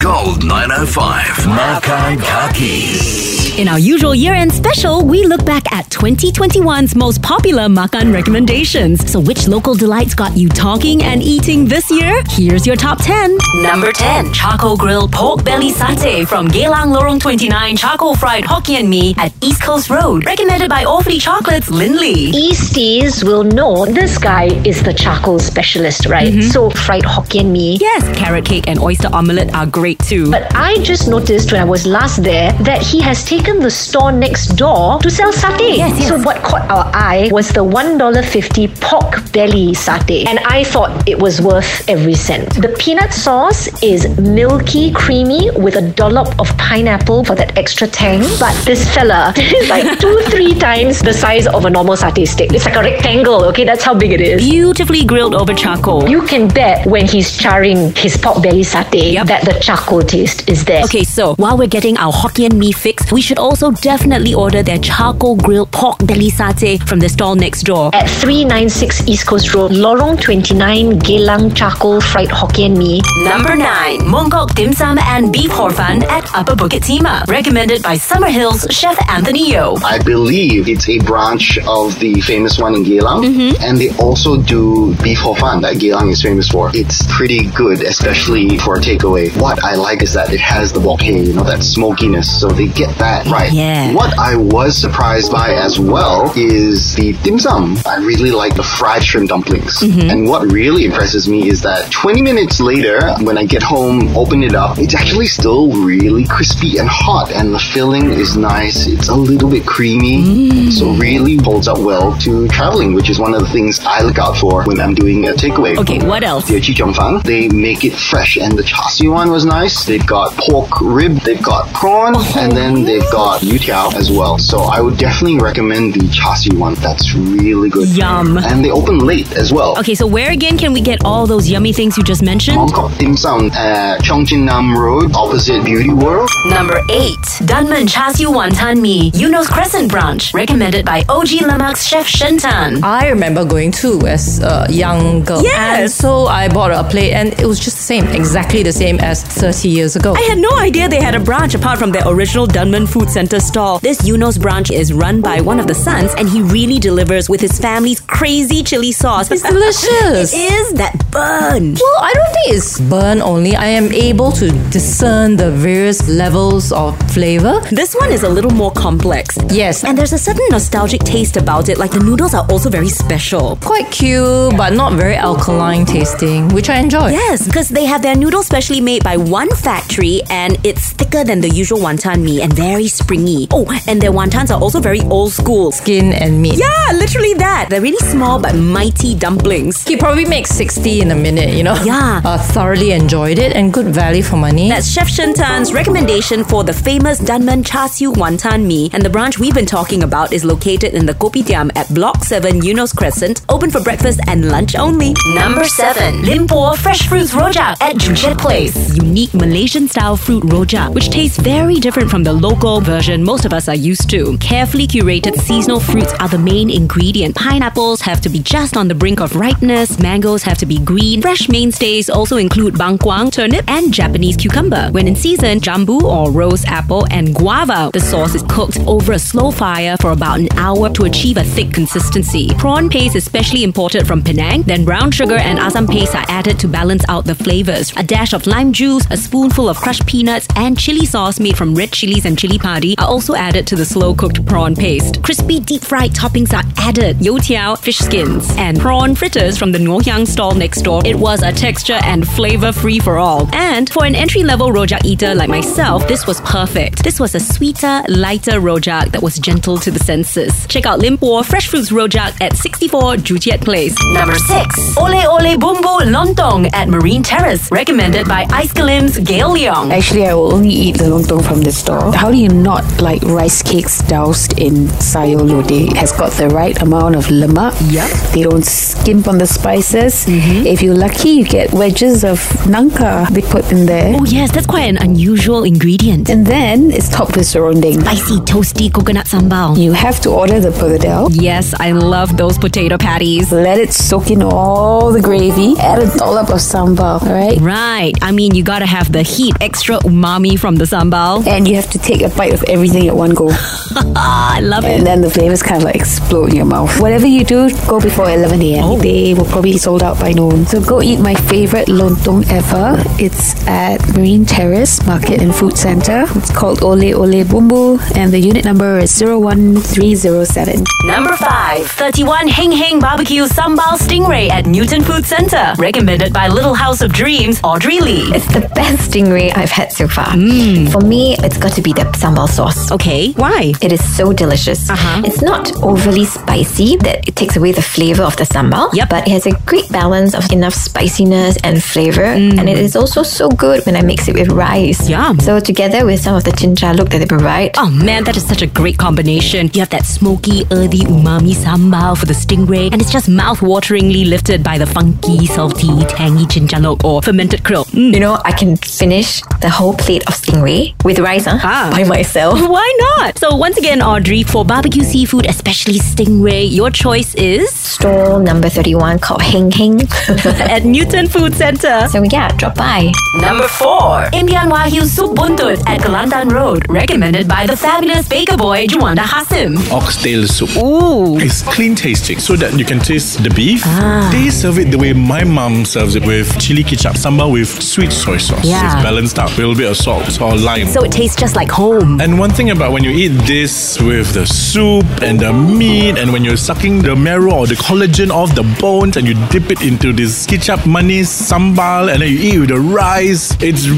Gold 905. Makan Kaki. In our usual year end special, we look back at 2021's most popular makan recommendations. So, which local delights got you talking and eating this year? Here's your top 10. Number 10 Charcoal Grilled Pork Belly Satay from Geylang Lorong 29 Charcoal Fried Hokkien Mee at East Coast Road. Recommended by Awfully Chocolates Lindley. Easties will know this guy is the charcoal specialist, right? Mhm. So fried Hokkien mee. Yes, carrot cake and oyster omelette are great too. But I just noticed when I was last there that he has taken the store next door to sell satay. Yes, yes. So what caught our eye was the $1.50 pork belly satay. And I thought it was worth every cent. The peanut sauce is milky, creamy with a dollop of pineapple for that extra tang. But this fella is like two, three times the size of a normal satay stick. It's like a rectangle, okay? That's how big it is. Beautifully grilled over charcoal. You can bet when he's charring his pork belly satay Yep. that the charcoal taste is there. Okay, so while we're getting our Hokkien mee fix, we should also definitely order their charcoal grilled pork belly satay from the stall next door. At 396 East Coast Road, Lorong 29, Geylang Charcoal Fried Hokkien Mee. Number 9, Mongkok Dim Sum and Beef Hor Fun at Upper Bukit Timah. Recommended by Summer Hills Chef Anthony Yeoh. I believe it's a branch of the famous one in Geylang, mm-hmm. and they also do beef hor fun that Geylang is famous for. It's pretty good, especially for a takeaway. What I like is that it has the wok hei, you know, that smokiness, so they get that right. Yeah. What I was surprised by as well is the dim sum. I really like the fried shrimp dumplings, mm-hmm. and what really impresses me is that 20 minutes later, when I get home, open it up, it's actually still really crispy and hot, and the filling is nice. It's a little bit creamy, mm. so really holds up well to traveling, which is one of the things I look out for when I'm doing a takeaway. Okay, what else? The chee cheong fun, they make it fresh, and the char siu one was nice. They've got pork rib, they've got prawn, oh, and then they've got youtiao as well. So I would definitely recommend the char siu one. That's really good. Yum. And they open late as well. Okay, so where again can we get all those yummy things you just mentioned? Mongkok Dim Sum at Cheong Chin Nam Road, opposite Beauty World. Number 8, Dunman Char Siu Wantan Mee, Eunos Crescent Branch. Recommended by OG Lemak's Chef Shen Tan. I remember going too as a young girl. Yes. And so I bought a plate and it was just the same, exactly the same as 30 years ago. I had no idea they had a branch apart from their original Dunman Food Center stall. This Eunos branch is run by one of the sons, and he really delivers with his family's crazy chili sauce. It's delicious. It is that burn. Well, I don't think it's burn only. I am able to discern the various levels of flavor. This one is a little more complex. Yes. And there's a certain nostalgic taste about it, like the noodles are also very special. Quite cute, but not very alkaline tasting, which I enjoy. Yes, because they have their noodles specially made by one factory and it's thicker than the usual wonton mee and very springy. Oh, and their wontons are also very old school. Skin and meat. Yeah, literally that. They're really small but mighty dumplings. He probably makes 60 in a minute, you know? Yeah. Uh, thoroughly enjoyed it and good value for money. That's Chef Shen Tan's recommendation for the famous Dunman Char Siu Wonton Mee. And the branch we've been talking about is located in the Kopitiam at Block 7 Eunos Crescent, open for breakfast and lunch only. Number 7. Limpo Fresh Fruits Rojak at Joo Chiat Place. Unique Malaysian style fruit rojak, which tastes very different from the local version most of us are used to. Carefully curated seasonal fruits are the main ingredient. Pineapples have to be just on the brink of ripeness, mangoes have to be green. Fresh mainstays also include bangkwang, turnip, and Japanese cucumber. When in season, jambu or rose apple and guava. The sauce is cooked over a slow fire for about an hour to achieve a thick consistency. Prawn paste is specially imported from Penang, then brown sugar and asam paste are added to balance out the flavors. A dash of lime juice, a spoonful of crushed peanuts, and chili sauce made from red chilies and chili padi are also added to the slow cooked prawn paste. Crispy deep fried toppings are added. Youtiao, fish skins, and prawn fritters from the Ngohyang stall next door. It was a texture and flavor free for all. And for an entry level rojak eater like myself, this was perfect. This was a sweeter, lighter rojak that was gentle to the senses. Check out Limpo Fresh Fruits Rojak at 64 Joo Chiat Place. Number 6. Ole Ole Bumbu Lontong at Marine Terrace. Recommended by Ice Kalim's Gail Leong. Actually, I will only eat the lontong from this store. How do you not like rice cakes doused in sayur lodeh? It has got the right amount of lemak. Yup. They don't skimp on the spices. Mm-hmm. If you're lucky, you get wedges of nangka they put in there. Oh, yes, that's quite an unusual ingredient. And then it's topped with serunding. Spicy, toasty coconut sambal. You have to order the perkedel. Yes, I love those potato patties. Let it soak in all the gravy. Add a dollop of sambal, all right? Right. I mean, you gotta have the heat, extra umami from the sambal. And you have to take a bite of everything at one go. I love And it. And then the flavors kind of like explode in your mouth. Whatever you do, go before 11 a.m. Oh. They will probably be sold out by noon. So go eat my favorite lontong ever. It's at Marine Terrace Market and Food Center. It's called Ole Ole Bumbu and the unit number is 01307. Number 5. 31 Heng Heng Barbecue Sambal Stingray at Newton Food Center. Recommended by Little House of Dreams, Audrey Lee. It's the best stingray I've had so far. Mm. For me, it's got to be the sambal sauce. Okay, why? It is so delicious. Uh-huh. It's not overly spicy that it takes away the flavor of the sambal. Yep. But it has a great balance of enough spiciness and flavor. And it is also so good when I mix it with rice. Yum. So together with some of the chinchaluk that they provide. Oh man, that is such a great combination. You have that smoky, earthy umami sambal for the stingray, and it's just mouth-wateringly lifted by the funky, salty, tangy chinchalok or fermented krill. Mm. You know, I can finish the whole plate of stingray with rice huh, Ah. by myself. Why not? So once again, Audrey, for barbecue seafood, especially stingray, your choice is Stall number 31 called Heng Heng. at Newton Food Center. so yeah, drop by. Number 4. Impian Wagyu Soup Buntut at Kelantan Road. Recommended by the fabulous baker boy, Juanda Hasim. oxtail soup. Ooh. It's clean tasting so that you can taste the beef. Ah. They serve it the way my mom serves it with chili ketchup sambal with sweet soy sauce. Yeah. It's balanced out, a little bit of salt or lime. So it tastes just like home. And one thing about when you eat this with the soup and the meat, and when you're sucking the marrow or the collagen off the bones, and you dip it into this ketchup manis sambal, and then you eat with the rice, it's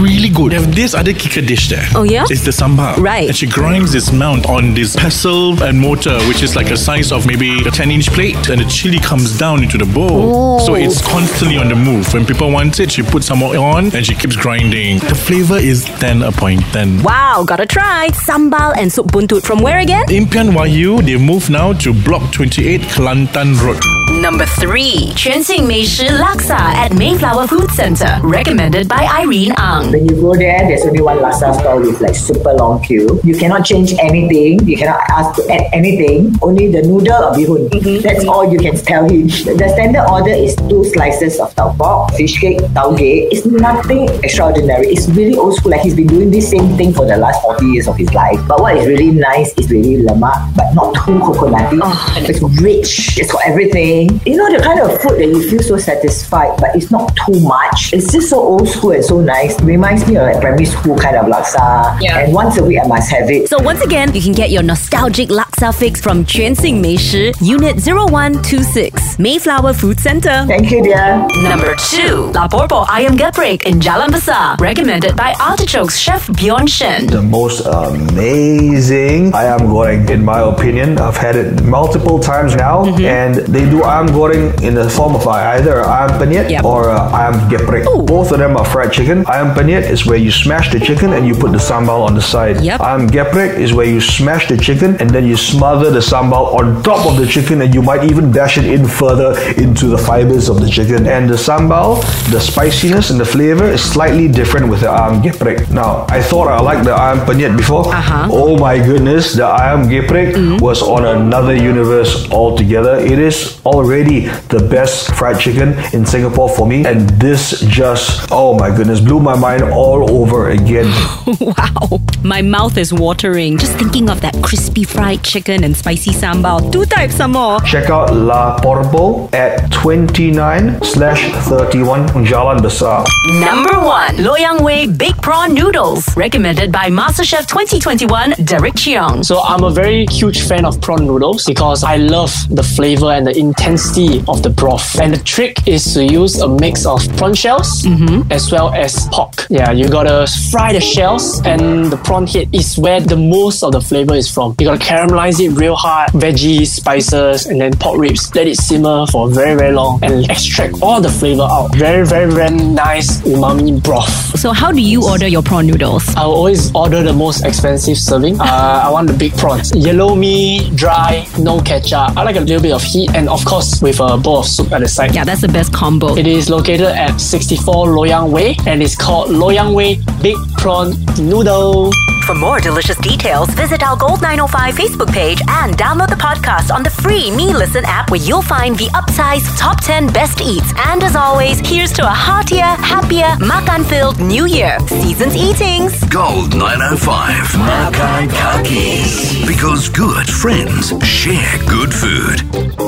really good. They have this other kicker dish there. Oh, yeah? It's the sambal. Right. And she grinds this mount on this pestle and mortar, which is like a size of maybe a 10 inch plate, and the chili comes down into the bowl. Oh. So it's constantly on the move. When people want it, she puts some more on and she keeps grinding. The flavor is 10 upon 10. Wow, gotta try. Sambal and soup buntut from where again? Impian Wahyu, they move now to Block 28 Kelantan Road number three, Quanxing Meishi Laksa at Mayflower Food Center, recommended by Irene Ang. When you go there, there's only one laksa stall with like super long queue. You cannot change anything. You cannot ask to add anything. Only the noodle or bihun. Mm-hmm. That's all you can tell him. The standard order is two slices of tau pok, fish cake, tauge. It's nothing extraordinary. It's really old school. Like he's been doing this same thing for the last 40 years of his life. But what is really nice is really lemak, but not too coconutty. Oh, it's rich. It's for everything. You know, the kind of food that you feel so satisfied, but it's not too much. It's just so old school and so nice. Reminds me of like primary school kind of laksa. Yeah. And once a week, I must have it. So once again, you can get your nostalgic laksa fix from Chuan Sing Meishi, Unit 0126. Mayflower Food Center. Thank you, dear. Number 2. La Porpo Ayam Geprek in Jalan Besar. Recommended by Artichokes chef Bjorn Shen. the most amazing ayam goreng in my opinion. I've had it multiple times now, and they do ayam goreng in the form of either ayam penyet Yep. or uh, ayam geprek. Both of them are fried chicken. Ayam penyet is where you smash the chicken and you put the sambal on the side. Yep. Ayam geprek is where you smash the chicken and then you smother the sambal on top of the chicken, and you might even dash it in further into the fibers of the chicken. And the sambal, the spiciness and the flavor is slightly different with the ayam geprek. Now, I thought I liked the ayam penyet before. Uh-huh. Oh my goodness, the ayam geprek was on another universe altogether. It is already the best fried chicken in Singapore for me, and this just, oh my goodness, blew my mind all over again. wow. My mouth is watering just thinking of that crispy fried chicken and spicy sambal. Two types some more. Check out La Porbo at 29 slash 31 Jalan Besar. Number one, Loyang Way Big Prawn Noodles. Recommended by MasterChef 2021, Derek Cheong. So I'm a very huge fan of prawn noodles because I love the flavor and the intensity of the broth. And the trick is to use a mix of prawn shells mm-hmm. as well as pork. Yeah, you gotta fry the shells and the prawn head is where the most of the flavor is from. You gotta caramelize it real hard, veggies, spices, and then pork ribs. Let it simmer for very, very long and extract all the flavor out. Very, very, very nice umami broth. So, how do you order your prawn noodles? I'll always order the most expensive serving. Uh, I want the big prawns. Yellow meat, dry, no ketchup. I like a little bit of heat and of course with a bowl of soup at the side. Yeah, that's the best combo. It is located at 64 Loyang Way and it's called Loyang Way Big Prawn Noodle. For more delicious details, visit our Gold 905 Facebook page and download the podcast on the free Me Listen app where you'll find the upsized top 10 best eats. And as always, here's to a heartier, happier, makan filled new year. Season's eatings. Gold 905. Makan Kaki. Because good friends share good food.